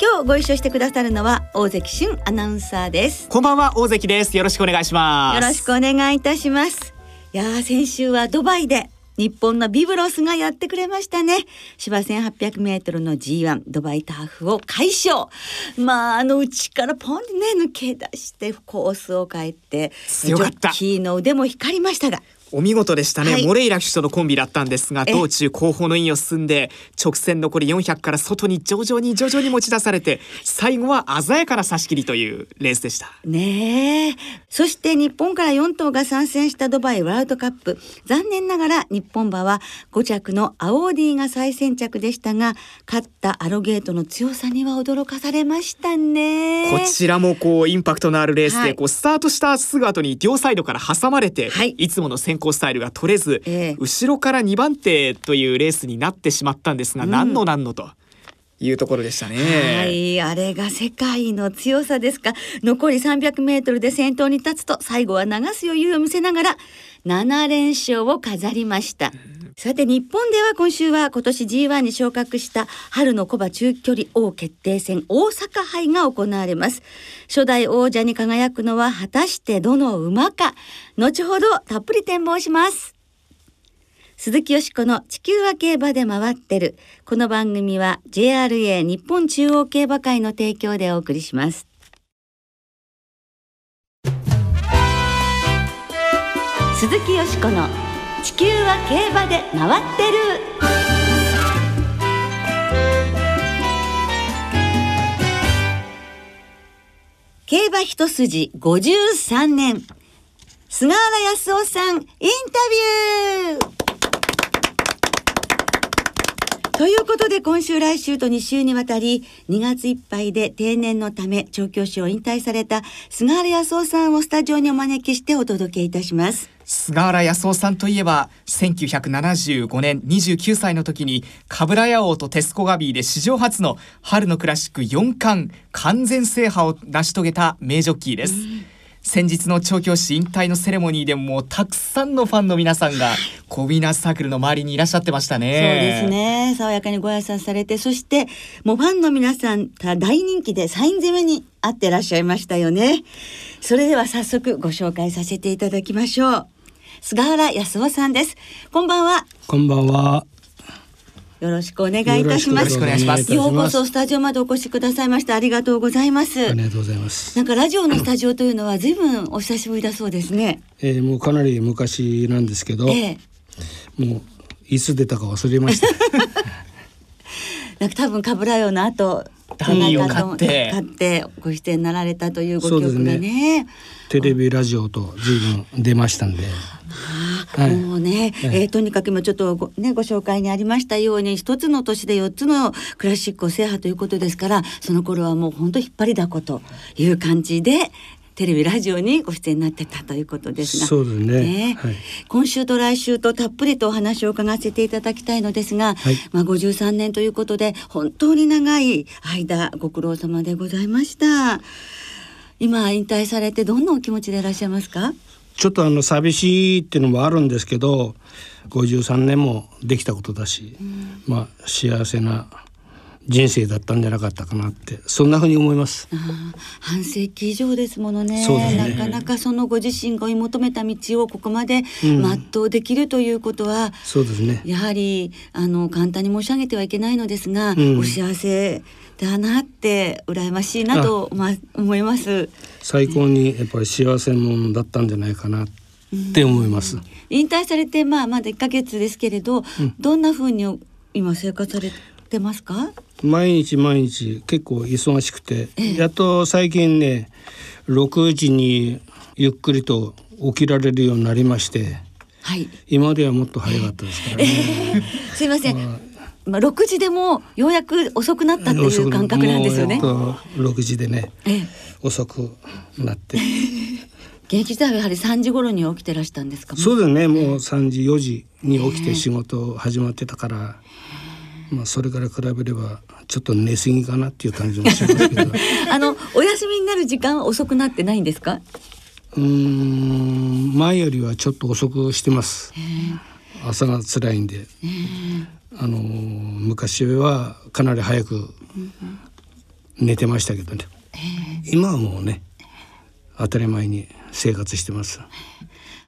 今日ご一緒してくださるのは大関俊アナウンサーですこんばんは大関ですよろしくお願いしますよろしくお願いいたしますいや先週はドバイで日本のビブロスがやってくれましたね。芝1800メートルの G1 ドバイターフを快勝。まあ、あの内からポンね、抜け出してコースを変えて、強かった。ジョッキーの腕も光りましたが、お見事でしたね、はい、モレイラ騎手とのコンビだったんですが道中後方のインを進んで直線残り400から外に徐々に徐々に持ち出されて最後は鮮やかな差し切りというレースでした。ねえ。そして日本から4頭が参戦したドバイワールドカップ。残念ながら日本馬は5着のアオーディが最先着でしたが勝ったアロゲートの強さには驚かされましたね。こちらもこうインパクトのあるレースで、はい、こうスタートしたすぐ後に両サイドから挟まれて、はい、いつもの先行スタイルが取れず、えー、後ろから2番手というレースになってしまったんですが、うん、何の何のと。いうところでしたね。はい、あれが世界の強さですか。残り300メートルで先頭に立つと、最後は流す余裕を見せながら、7連勝を飾りました。さて日本では今週は今年 G1 に昇格した春の小馬中距離王決定戦大阪杯が行われます。初代王者に輝くのは果たしてどの馬か、後ほどたっぷり展望します。鈴木よしこの地球は競馬で回ってる。この番組は JRA 日本中央競馬会の提供でお送りします。鈴木よしこの地球は競馬で回ってる。競馬一筋53年。菅原康夫さんインタビュー。ということで今週来週と2週にわたり2月いっぱいで定年のため調教師を引退された菅原康夫さんをスタジオにお招きしてお届けいたします。菅原康夫さんといえば1975年29歳の時にカブラヤ王とテスコガビーで史上初の春のクラシック4冠完全制覇を成し遂げた名ジョッキーです。先日の調教師引退のセレモニーでもたくさんのファンの皆さんがコビナーサークルの周りにいらっしゃってましたね。そうですね。爽やかにご挨拶されて、そしてもうファンの皆さん大人気でサイン攻めにあってらっしゃいましたよね。それでは早速ご紹介させていただきましょう。菅原康夫さんです。こんばんは。こんばんは。よろしくお願いいたします。よろしくお願いします。ようこそスタジオまでお越しくださいました。ありがとうございます。ありがとうございます。なんかラジオのスタジオというのはずいぶんお久しぶりだそうですね。えー、もうかなり昔なんですけど、えー、もういつ出たか忘れました。なんか多分かぶらよの後単位を買って買ってご出演なられたというご記憶がね、ね、テレビラジオと随分出ましたんで。はい、もうね、はい、えー、とにかく今ちょっとご,、ね、ご紹介にありましたように一つの年で4つのクラシックを制覇ということですからその頃はもう本当引っ張りだこという感じでテレビラジオにご出演になってたということですが。そうですね、ね。はい、今週と来週とたっぷりとお話を伺わせていただきたいのですが、はい、まあ、53年ということで本当に長い間ご苦労様でございました。今引退されてどんなお気持ちでいらっしゃいますか？ちょっとあの寂しいっていうのもあるんですけど53年もできたことだし、うん、まあ幸せな人生だったんじゃなかったかなってそんなふうに思います。半世紀以上ですものね、ね、なかなかそのご自身が追い求めた道をここまで全うできるということは、うん、そうですね。やはりあの簡単に申し上げてはいけないのですが、うん、お幸せだなって羨ましいなとま思います。最高にやっぱり幸せ者だったんじゃないかなって思います、引退されてまあまだ1か月ですけれど、どんなふうに今生活されてますか？毎日毎日結構忙しくて、ええ、やっと最近ね6時にゆっくりと起きられるようになりまして、はい、今まではもっと早かったですからね。えー、すいません、まあまあ6時でもようやく遅くなったっていう感覚なんですよね。もう6時でねええ、遅くなって。現役時代はやはり3時頃に起きてらしたんですか？そうだよね。もう3時4時に起きて仕事始まってたから、まあそれから比べればちょっと寝過ぎかなっていう感じもしますけど。う あのお休みになる時間は遅くなってないんですか？ーん前よりはちょっと遅くしてます。朝が辛いんで、あのー昔はかなり早く寝てましたけどね、今はもうね当たり前に生活してます。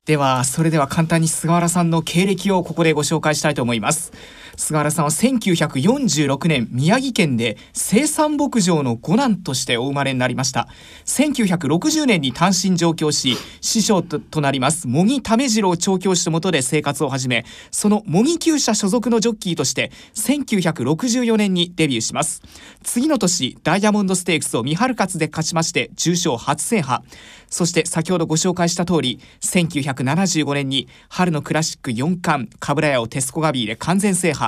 ではそれでは簡単に菅原さんの経歴をここでご紹介したいと思います菅原さんは1946年宮城県で生産牧場の五男としてお生まれになりました。1960年に単身上京し師匠となります茂木為次郎調教師のもとで生活を始めその茂木厩舎所属のジョッキーとして1964年にデビューします。次の年ダイヤモンドステークスを未春勝で勝ちまして重賞初制覇。そして先ほどご紹介した通り1975年に春のクラシック4冠カブラヤオテスコガビーで完全制覇。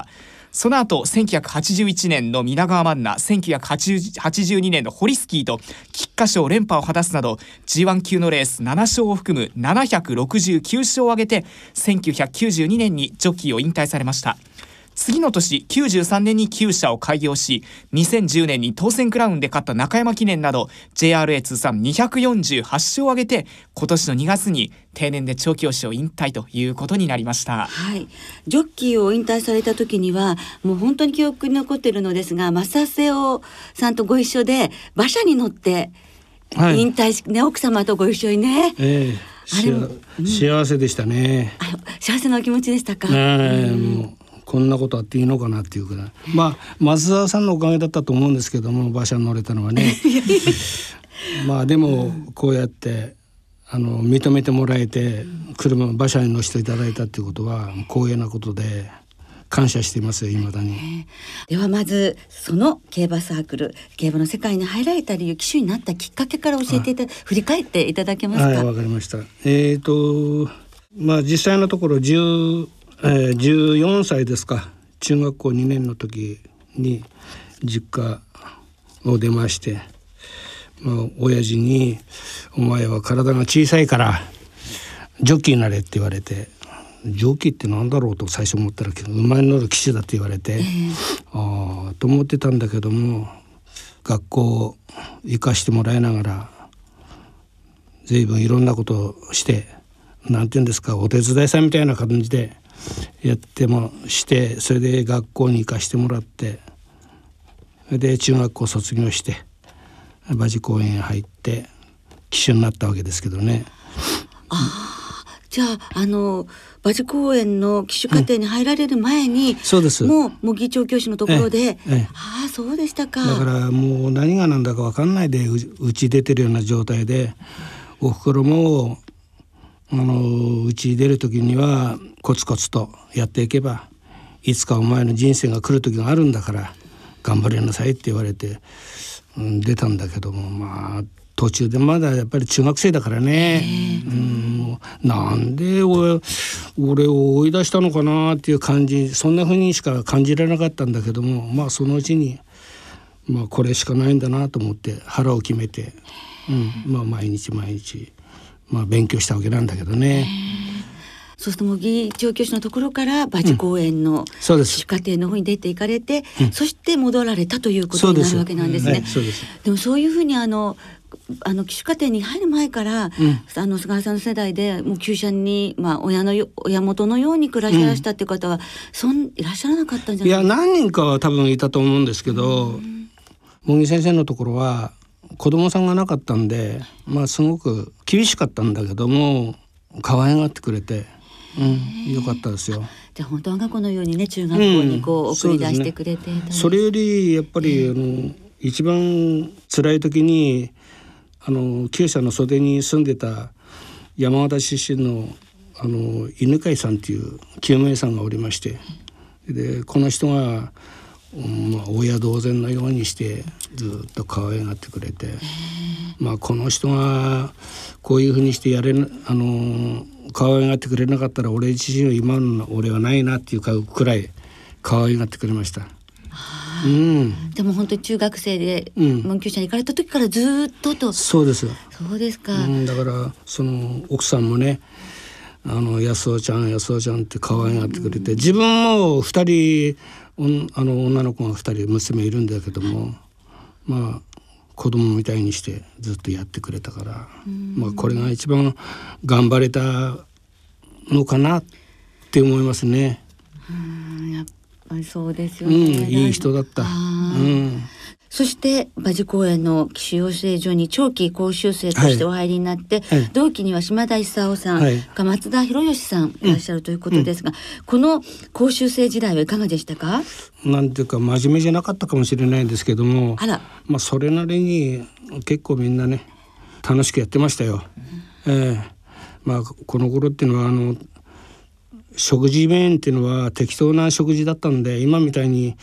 その後1981年の皆川マンナ1982年のホリスキーと菊花賞連覇を果たすなど G1 級のレース7勝を含む769勝を挙げて1992年にジョッキーを引退されました。次の年93年に厩舎を開業し2010年に当選クラウンで勝った中山記念など JRA 通算248勝を挙げて今年の2月に定年で調教師を引退ということになりました。はい、ジョッキーを引退された時にはもう本当に記憶に残っているのですが正瀬尾さんとご一緒で馬車に乗ってはい。引退し、ね奥様とご一緒にね。ええ。あれ幸せでしたね。あ幸せなお気持ちでしたか、ええもうこんなことあっていいのかなっていうくらい。まあ松沢さんのおかげだったと思うんですけども馬車に乗れたのはね。まあでもこうやってあの認めてもらえて車馬車に乗せていただいたっていうことは光栄なことで感謝していますよいまだに。ではまずその競馬サークル競馬の世界に入られた理由騎手になったきっかけから教えていた振り返っていただけますか、はい、わかりました。えっ、と、まあ実際のところ10、えー、14歳ですか。中学校2年の時に実家を出まして、まあ親父にお前は体が小さいからジョッキーになれって言われて。ジョッキーってなんだろうと最初思ったら馬に乗る騎手だって言われて、ああと思ってたんだけども学校行かしてもらいながら随分いろんなことをしてなんて言うんですかお手伝いさんみたいな感じでやってもしてそれで学校に行かしてもらってそれで中学校卒業して馬事公園へ入って騎手になったわけですけどね。じゃああの馬事公園の騎手課程に入られる前に、そうです。もう模擬調教師のところで、ああそうでしたか。だからもう何が何だか分かんないでううち出てるような状態でおふくろもあのうち出る時にはコツコツとやっていけばいつかお前の人生が来る時があるんだから頑張りなさいって言われて、うん、出たんだけどもまあ途中でまだやっぱり中学生だからね、うん、なんで俺俺を追い出したのかなっていう感じそんな風にしか感じられなかったんだけどもまあそのうちに。まあこれしかないんだなと思って腹を決めて、うん、まあ毎日毎日、まあ、勉強したわけなんだけどね。そうすると模擬調教師のところから馬事公園のそうです騎手課程の方に出て行かれて、そして戻られたということになるわけなんですね。です。でもそういうふうにあのあの騎手課程に入る前から、あの菅原さんの世代でもう厩舎にまあ親のよ親元のように暮らしてらしたっていう方は、そんいらっしゃらなかったんじゃいやないですか？何人かは多分いたと思うんですけど茂木先生のところは子供さんがなかったんでまあすごく厳しかったんだけども可愛がってくれて、うん、よかったですよ。じゃあ本当我が子のようにね中学校にこううん送り出してくれてたんです。それよりやっぱり、あの一番辛い時にあの厩舎の袖に住んでた山形出身のあの犬飼さんっていう救命さんがおりまして。でこの人が、うんまあ、親同然のようにしてずっと可愛がってくれて、まあ、この人がこういうふうにしてやれなあの可愛がってくれなかったら俺自身は今の俺はないなっていうくらい可愛がってくれました。うん、でも本当に中学生でうん。文久社に行かれた時からずーっとと、そうです。そうですか、うん、だからその奥さんもねあの安尾ちゃん安尾ちゃんって可愛がってくれて自分も2人あの女の子が2人娘いるんだけどもまあ子供みたいにしてずっとやってくれたから、まあこれが一番頑張れたのかなって思いますね。うん。やっぱりそうですようん、ね、いい人だった。うん、そして馬事公園の騎手養成所に長期講習生としてお入りになって、はい。同期には島田勲さん、はい。か松田博義さんいらっしゃるということですが、この講習生時代はいかがでしたか？なんていうか真面目じゃなかったかもしれないんですけどもあら。まあそれなりに結構みんなね楽しくやってましたよ。ええ。まあこの頃っていうのはあの食事面っていうのは適当な食事だったんで今みたいに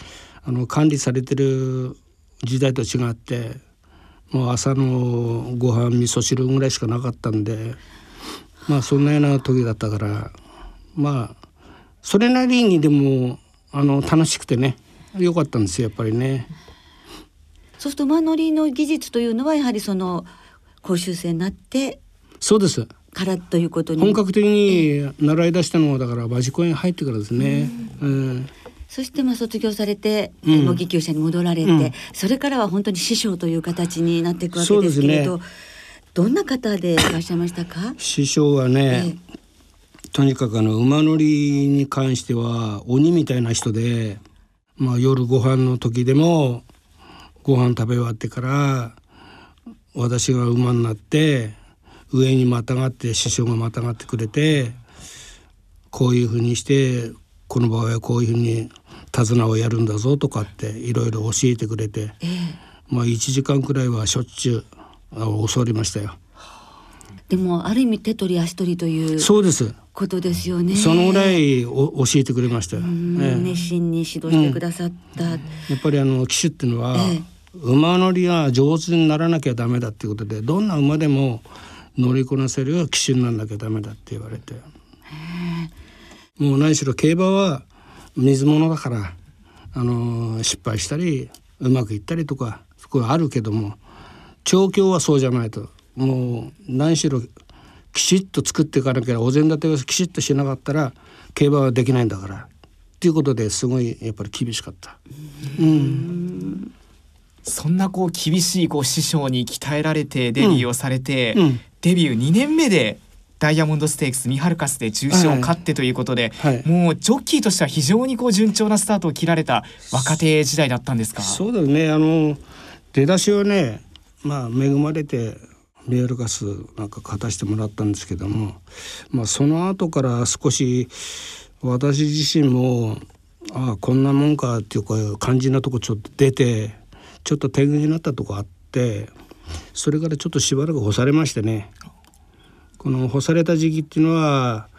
あの管理されてる時代と違ってもう朝のご飯味噌汁ぐらいしかなかったんでまあそんなような時だったからまあそれなりにでもあの楽しくてね良かったんですよやっぱりね。そうすると馬乗りの技術というのはやはりその講習生になってそうです。からということに。本格的に習い出したのはだから馬事公園入ってからですね。うんそしてまあ卒業されて、うん。模擬厩舎に戻られて、うん。それからは本当に師匠という形になっていくわけですけれど、そうどんな方でいらっしゃいましたか？師匠はね、とにかくあの馬乗りに関しては鬼みたいな人で、まあ、夜ご飯の時でもご飯食べ終わってから私が馬になって上にまたがって師匠がまたがってくれてこういうふうにしてこの場合はこういうふうに手綱をやるんだぞとかっていろいろ教えてくれて、ええまあ1時間くらいはしょっちゅうあ教わりましたよ。でもある意味手取り足取りというそうですことですよね。そのぐらいお教えてくれましたよ。うんええ熱心に指導してくださった。やっぱりあの騎手っていうのは、ええ馬乗りが上手にならなきゃダメだっていうことでどんな馬でも乗りこなせる騎手にならなきゃダメだって言われてもう何しろ競馬は水物だから、あの失敗したりうまくいったりとかそこはあるけども調教はそうじゃないと。もう何しろきちっと作っていかなきゃお膳立てをきちっとしなかったら競馬はできないんだから。っていうことですごいやっぱり厳しかった。うん。そんなこう厳しいこう師匠に鍛えられてデビューをされて、うん。デビュー2年目でダイヤモンドステークスミハルカスで重賞を勝ってということで、はい。もうジョッキーとしては非常にこう順調なスタートを切られた若手時代だったんですか？そうだよね。あの出だしはねまあ恵まれてメールガスなんか勝たしてもらったんですけども、まあ、その後から少し私自身もああこんなもんかっていうか感じなとこちょっと出てちょっと天狗になったとこあってそれからちょっとしばらく干されましてねこの干された時期っていうのは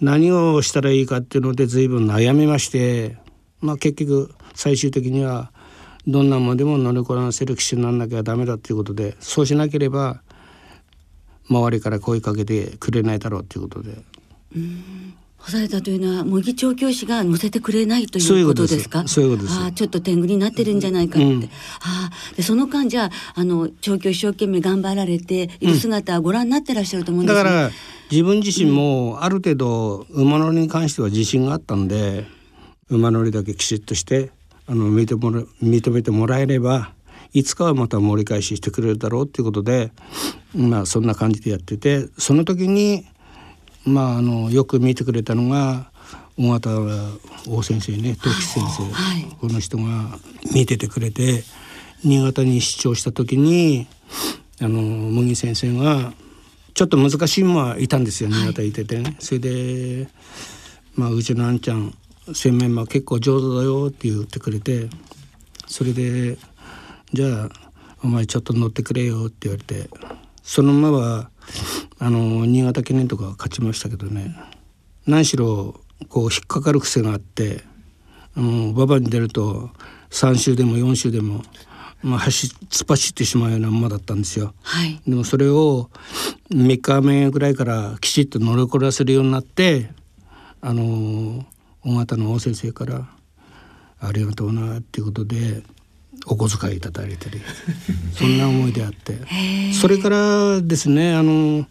何をしたらいいかっていうので随分悩みまして、まあ、結局最終的にはどんなものでも乗りこなせる騎手にならなきゃダメだっていうことでそうしなければ周りから声かけてくれないだろうっていうことで。干されたというのは模擬調教師が乗せてくれないということとですか。そういうことですああちょっと天狗になってるんじゃないかって。うんああでその間じゃああの調教一生懸命頑張られている姿はご覧になってらっしゃると思うんですね。だから自分自身もある程度馬乗りに関しては自信があったんで馬乗りだけきちっとしてあの認めもら認めてもらえればいつかはまた盛り返ししてくれるだろうっていうことでまあそんな感じでやっててその時にまああのよく見てくれたのが尾形大先生ね東吉先生、はい。この人が見ててくれて新潟に出張した時にあの麦先生がちょっと難しい馬いたんですよ新潟いててね、それで、まあ、うちのあんちゃん洗面馬結構上手だよって言ってくれてそれでじゃあお前ちょっと乗ってくれよって言われてその馬はあの新潟記念とかは勝ちましたけどね何しろこう引っかかる癖があって馬場に出ると3周でも4周でも、まあ、走突っ走ってしまうような馬だったんですよ。はい。でもそれを3日目ぐらいからきちっと乗りこなせるようになってあの大型の大先生からありがとうなっていうことでお小遣いいただいたりそんな思いであって。それからですねあの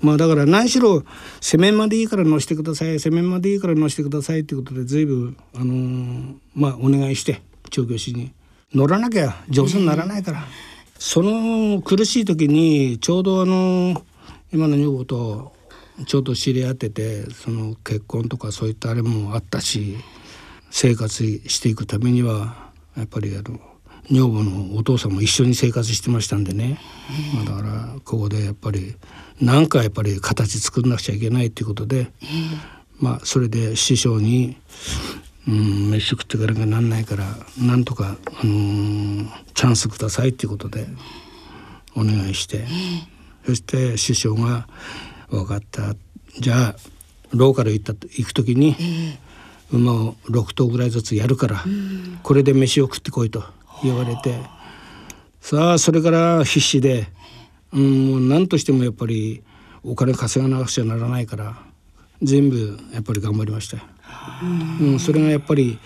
まあだから何しろ攻めまでいいから乗せてください攻めまでいいから乗せてくださいっていうことで随分あのまあお願いして調教師に。乗らなきゃ上手にならないから、その苦しい時にちょうどあの今の女房とちょうど知り合っててその結婚とかそういったあれもあったし生活していくためにはやっぱりあの女房のお父さんも一緒に生活してましたんでね、まあ、だからここでやっぱり何かやっぱり形作んなくちゃいけないっていうことで、まあそれで師匠に「うん飯食ってからがなんないからなんとか、あのーチャンスください」っていうことでお願いして、そして師匠が「分かった。じゃあローカル行った行く時に、馬を6頭ぐらいずつやるから、これで飯を食ってこいと言われてさあそれから必死で、うん、もう何としてもやっぱりお金稼がなくちゃならないから全部やっぱり頑張りました。よ。うん、それがやっぱり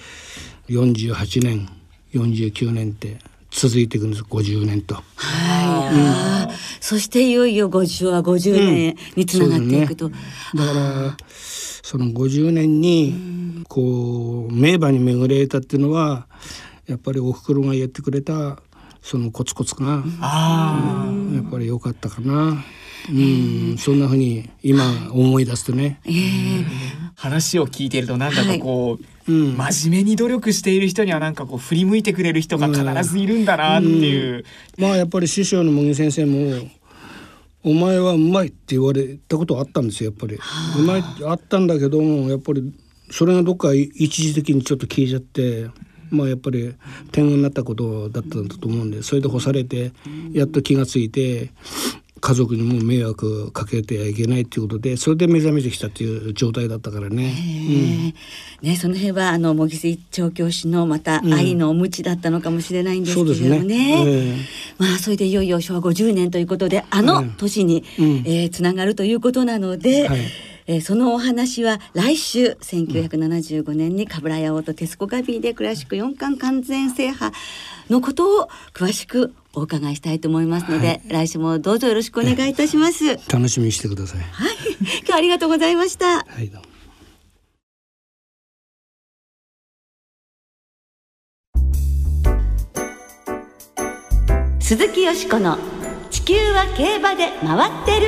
48年49年って続いていくんです。50年と。はい、あー。そしていよいよ50は50年につながっていくと、そうだね。だからその50年にこう名馬に巡り得たっていうのはやっぱりおふくろが言ってくれたそのコツコツがあやっぱり良かったかな。うん、そんなふうに今思い出すとね。ええ。話を聞いているとなんだかこう、うん、真面目に努力している人にはなんかこう振り向いてくれる人が必ずいるんだなっていう、まあやっぱり師匠の茂木先生も「お前はうまい」って言われたことあったんですよやっぱり。うまいってあったんだけどもやっぱりそれがどっか一時的にちょっと消えちゃって。まあやっぱり天狗になったことだったんだと思うんでそれで干されてやっと気がついて家族にも迷惑かけてはいけないっていうことでそれで目覚めてきたっていう状態だったからね。ね、その辺はあの茂木調教師のまた愛のおむちだったのかもしれないんですけれどもね,、そうですね。ええ。まあそれでいよいよ昭和50年ということであの年に、うん。えーつながるということなので、はい。えーそのお話は来週1975年に冠屋王とテスコガビーでクラシック4冠完全制覇のことを詳しくお伺いしたいと思いますので、来週もどうぞよろしくお願いいたします。はい、楽しみにしてください。今日はありがとうございました。はいどうも鈴木よしこの地球は競馬で回ってる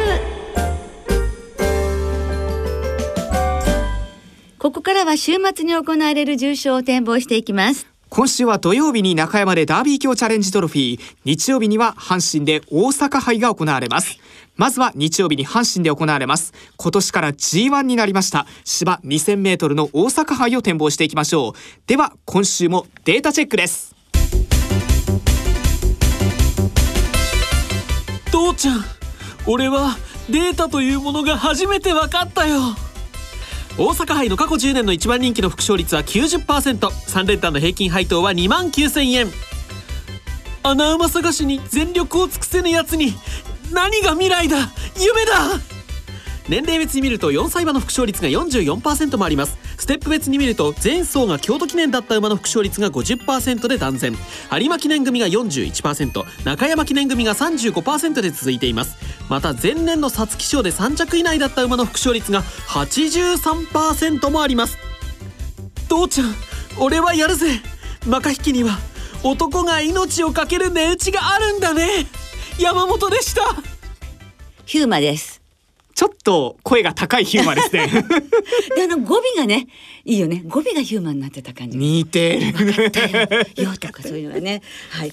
ここからは週末に行われる重賞を展望していきます今週は土曜日に中山でダービー卿チャレンジトロフィー。日曜日には阪神で大阪杯が行われます。まずは日曜日に阪神で行われます。今年から G1 になりました。芝2000メートルの大阪杯を展望していきましょう。では今週もデータチェックです。父ちゃん俺はデータというものが初めて分かったよ。大阪杯の過去10年の一番人気の副勝率は 90%3 連単の平均配当は2万9000円。穴馬探しに全力を尽くせぬやつに何が未来だ？夢だ！年齢別に見ると4歳馬の副勝率が44%もあります。ステップ別に見ると前走が京都記念だった馬の副勝率が50%で断然有馬記念組が41%中山記念組が35%で続いています。また前年の皐月賞で3着以内だった馬の副勝率が83%もあります。父ちゃん俺はやるぜ。マカ引きには。男が命を懸ける値打ちがあるんだね。山本でした。ヒューマです。ちょっと声が高いヒューマですね。であの語尾がねいいよね。語尾がヒューマンになってた感じ。似てる。だよとかそういうのはね。はい。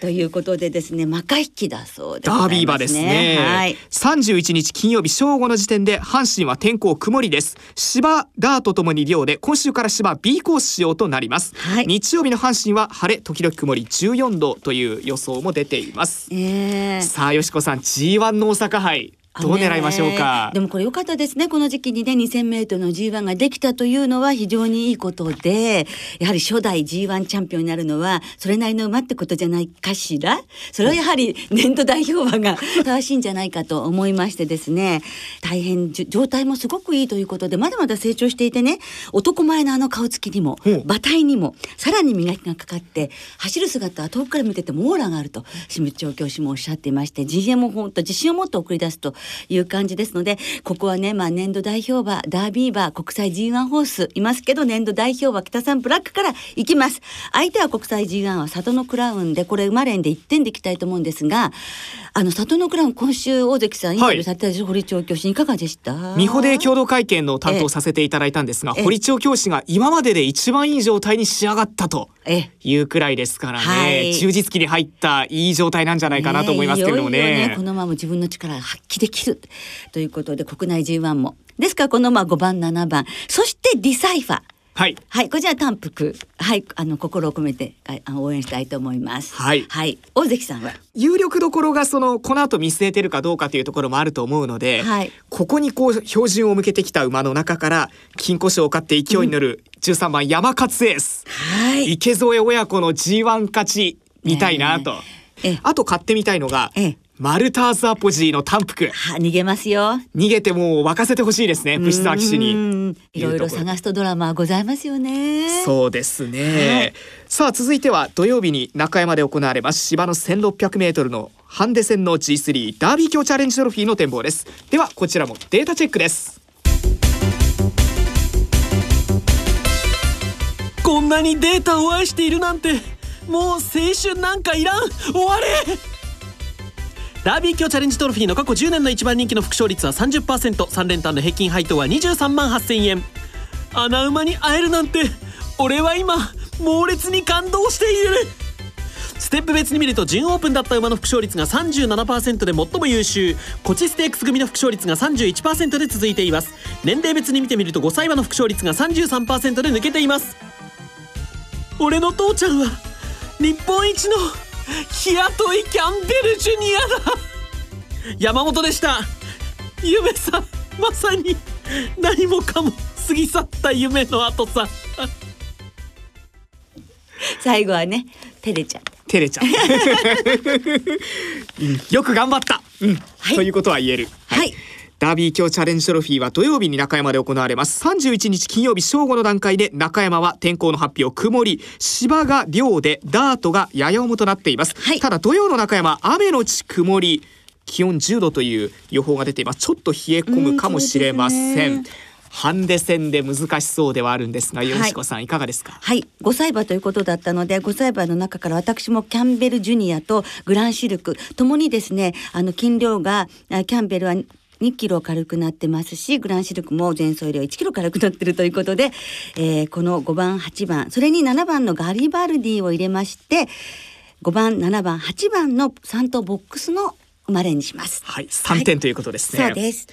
ということでですねマカ引きだそうでダービー馬ですね。はい。31日金曜日正午の時点で阪神は天候曇りです。芝ダートともに量で今週から芝 B コース仕様となります。はい。日曜日の阪神は晴れ時々曇り14度という予想も出ています。えー、さあよしこさん G1 の大阪杯どう狙いましょうか？ね。でもこれ良かったですね。この時期にね、2000メートルの G1 ができたというのは非常にいいことで、やはり初代 G1 チャンピオンになるのは、それなりの馬ってことじゃないかしら？それはやはり年度代表馬が正しいんじゃないかと思いましてですね、大変状態もすごくいいということで、まだまだ成長していてね、男前のあの顔つきにも馬体にも、さらに磨きがかかって、走る姿は遠くから見ててもオーラがあると、清水調教師もおっしゃっていまして、GM も本当自信を持って送り出すという感じですので、ここはね、まあ年度代表馬、ダービー馬、国際 G1 ホースいますけど、年度代表馬、北さんブラックから行きます。相手は国際 G1 は里のクラウンで、これ馬連で1点でいきたいと思うんですが、あの、里のクラウン、今週大関さん、インタビューされたでしょ、堀調教師、いかがでした？美穂で共同会見の担当させていただいたんですが、ええ。堀長教師が今までで一番いい状態に仕上がったとええ。いうくらいですからね、はい。充実期に入ったいい状態なんじゃないかなと思いますけれどもね。ねこの馬も自分の力が発揮できるということで国内 G1 も。ですからこの馬5番7番。そしてディサイファー。はい。はいこちら単服はいあの心を込めて応援したいと思います。はい。はい。大関さんは？有力どころがそのこの後見据えてるかどうかというところもあると思うので、はい。ここにこう標準を向けてきた馬の中から金庫賞を勝って勢いに乗る13番山勝エース、はい。池添親子の G1 勝ち見たいなと、ええ。あと買ってみたいのが、ええマルターズアポジーの単服は逃げますよ。逃げてもう沸かせてほしいですねプシ沢騎に。んいろいろ探すとドラマはございますよね。そうですね、はい。さあ続いては土曜日に中山で行われます芝の 1600m のハンデ戦の G3 ダービー強チャレンジトロフィーの展望です。ではこちらもデータチェックです。こんなにデータを愛しているなんてもう青春なんかいらん。終われダービー強チャレンジトロフィーの過去10年の一番人気の副勝率は 30%3 連単の平均配当は23万8000円。穴馬に会えるなんて俺は今猛烈に感動している。ステップ別に見ると準オープンだった馬の副勝率が37%で最も優秀。コチステークス組の副勝率が31%で続いています。年齢別に見てみると5歳馬の副勝率が33%で抜けています。俺の父ちゃんは日本一の日雇いキャンベルジュニアだ。山本でした。夢さまさに何もかも過ぎ去った夢の後さ。最後はね照れちゃって照れちゃう、うんよく頑張った、うんはい。ということは言える。はいダービー強チャレンジトロフィーは土曜日に中山で行われます。31日金曜日正午の段階で中山は天候の発表。曇り芝が涼でダートがやや重となっています、はい。ただ土曜の中山雨のち曇り。気温10度という予報が出ています。ちょっと冷え込むかもしれません。ハンデ戦で難しそうではあるんですが、い。よしこさんいかがですか？はい、5歳馬ということだったので5歳馬の中から私もキャンベルジュニアとグランシルクともにですねあの斤量があキャンベルは2キロ軽くなってますしグランシルクも前走よりは1キロ軽くなってるということで、えーこの5番8番それに7番のガリバルディを入れまして5番7番8番の3頭ボックスの生まれにします。はい、3点ということですね。そうです。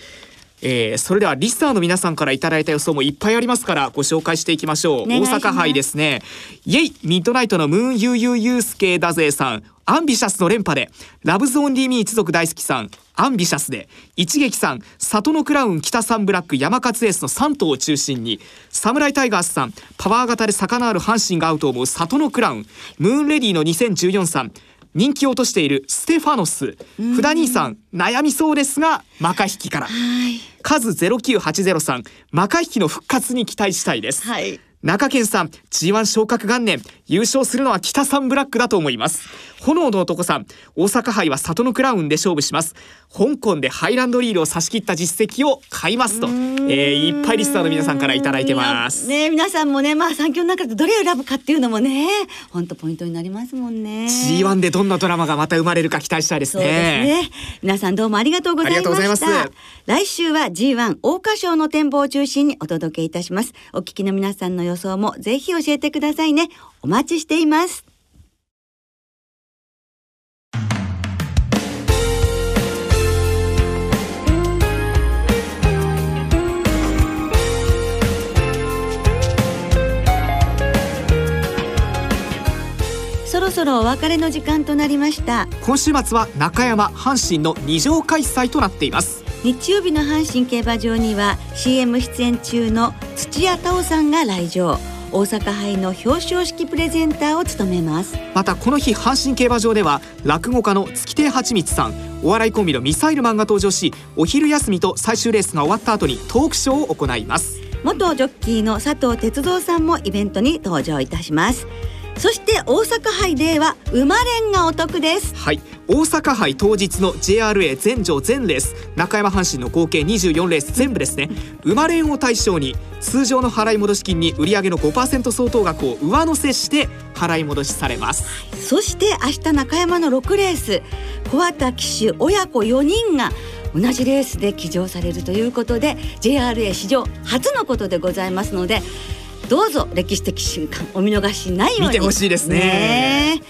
えーそれではリスナーの皆さんからいただいた予想もいっぱいありますからご紹介していきましょう大阪杯ですねイエイミッドナイトのムーンユーユーユースケだぜさんアンビシャスの連覇でラブズオンリーミー一族大好きさんアンビシャスで一撃さん里のクラウン北サンブラック山勝エースの3頭を中心にサムライタイガースさんパワー型で魚ある阪神が合うと思う里のクラウンムーンレディの2014さん人気を落としているステファノス札兄さん悩みそうですがマカ引きからはい。数0980さんマカ引きの復活に期待したいです、はい。中堅さん G1 昇格元年優勝するのは北さんブラックだと思います炎の男さん大阪杯は里のクラウンで勝負します香港でハイランドリールを差し切った実績を買いますと、えーいっぱいリスナーの皆さんからいただいてます、ね皆さんもねまあ三強の中でどれを選ぶかっていうのもね本当ポイントになりますもんね。G1 でどんなドラマがまた生まれるか期待したいですねね。皆さんどうもありがとうございました。来週は G1 桜花賞の展望を中心にお届けいたします。お聞きの皆さんの予想もぜひ教えてくださいね。お待ちしています。そろそろお別れの時間となりました。今週末は中山阪神の二条開催となっています日曜日の阪神競馬場には CM 出演中の土屋太鳳さんが来場。大阪杯の表彰式プレゼンターを務めます。またこの日阪神競馬場では落語家の月亭八光さんお笑いコンビのミサイルマンが登場しお昼休みと最終レースが終わった後にトークショーを行います。元ジョッキーの佐藤哲三さんもイベントに登場いたしますそして大阪杯では馬連がお得です。はい。大阪杯当日の JRA 全場全レース。中山阪神の合計24レース。全部ですね。馬連を対象に通常の払い戻し金に売上の5%相当額を上乗せして払い戻しされます。そして明日中山の6レース。小畑騎手親子4人が同じレースで騎乗されるということで JRA 史上初のことでございますのでどうぞ歴史的瞬間お見逃しないように。見てほしいですね。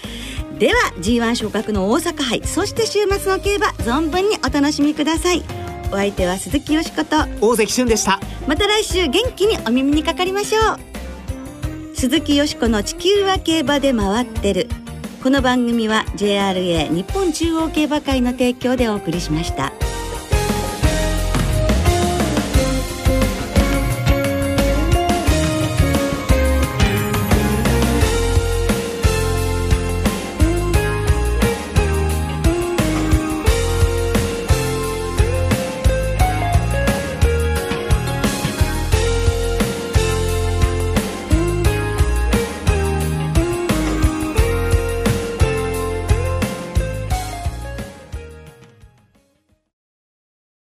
では G1 昇格の大阪杯そして週末の競馬存分にお楽しみください。お相手は鈴木よしこと。大関俊でした。また来週元気にお耳にかかりましょう。鈴木よしこの地球は競馬で回ってる。この番組は JRA 日本中央競馬会の提供でお送りしました。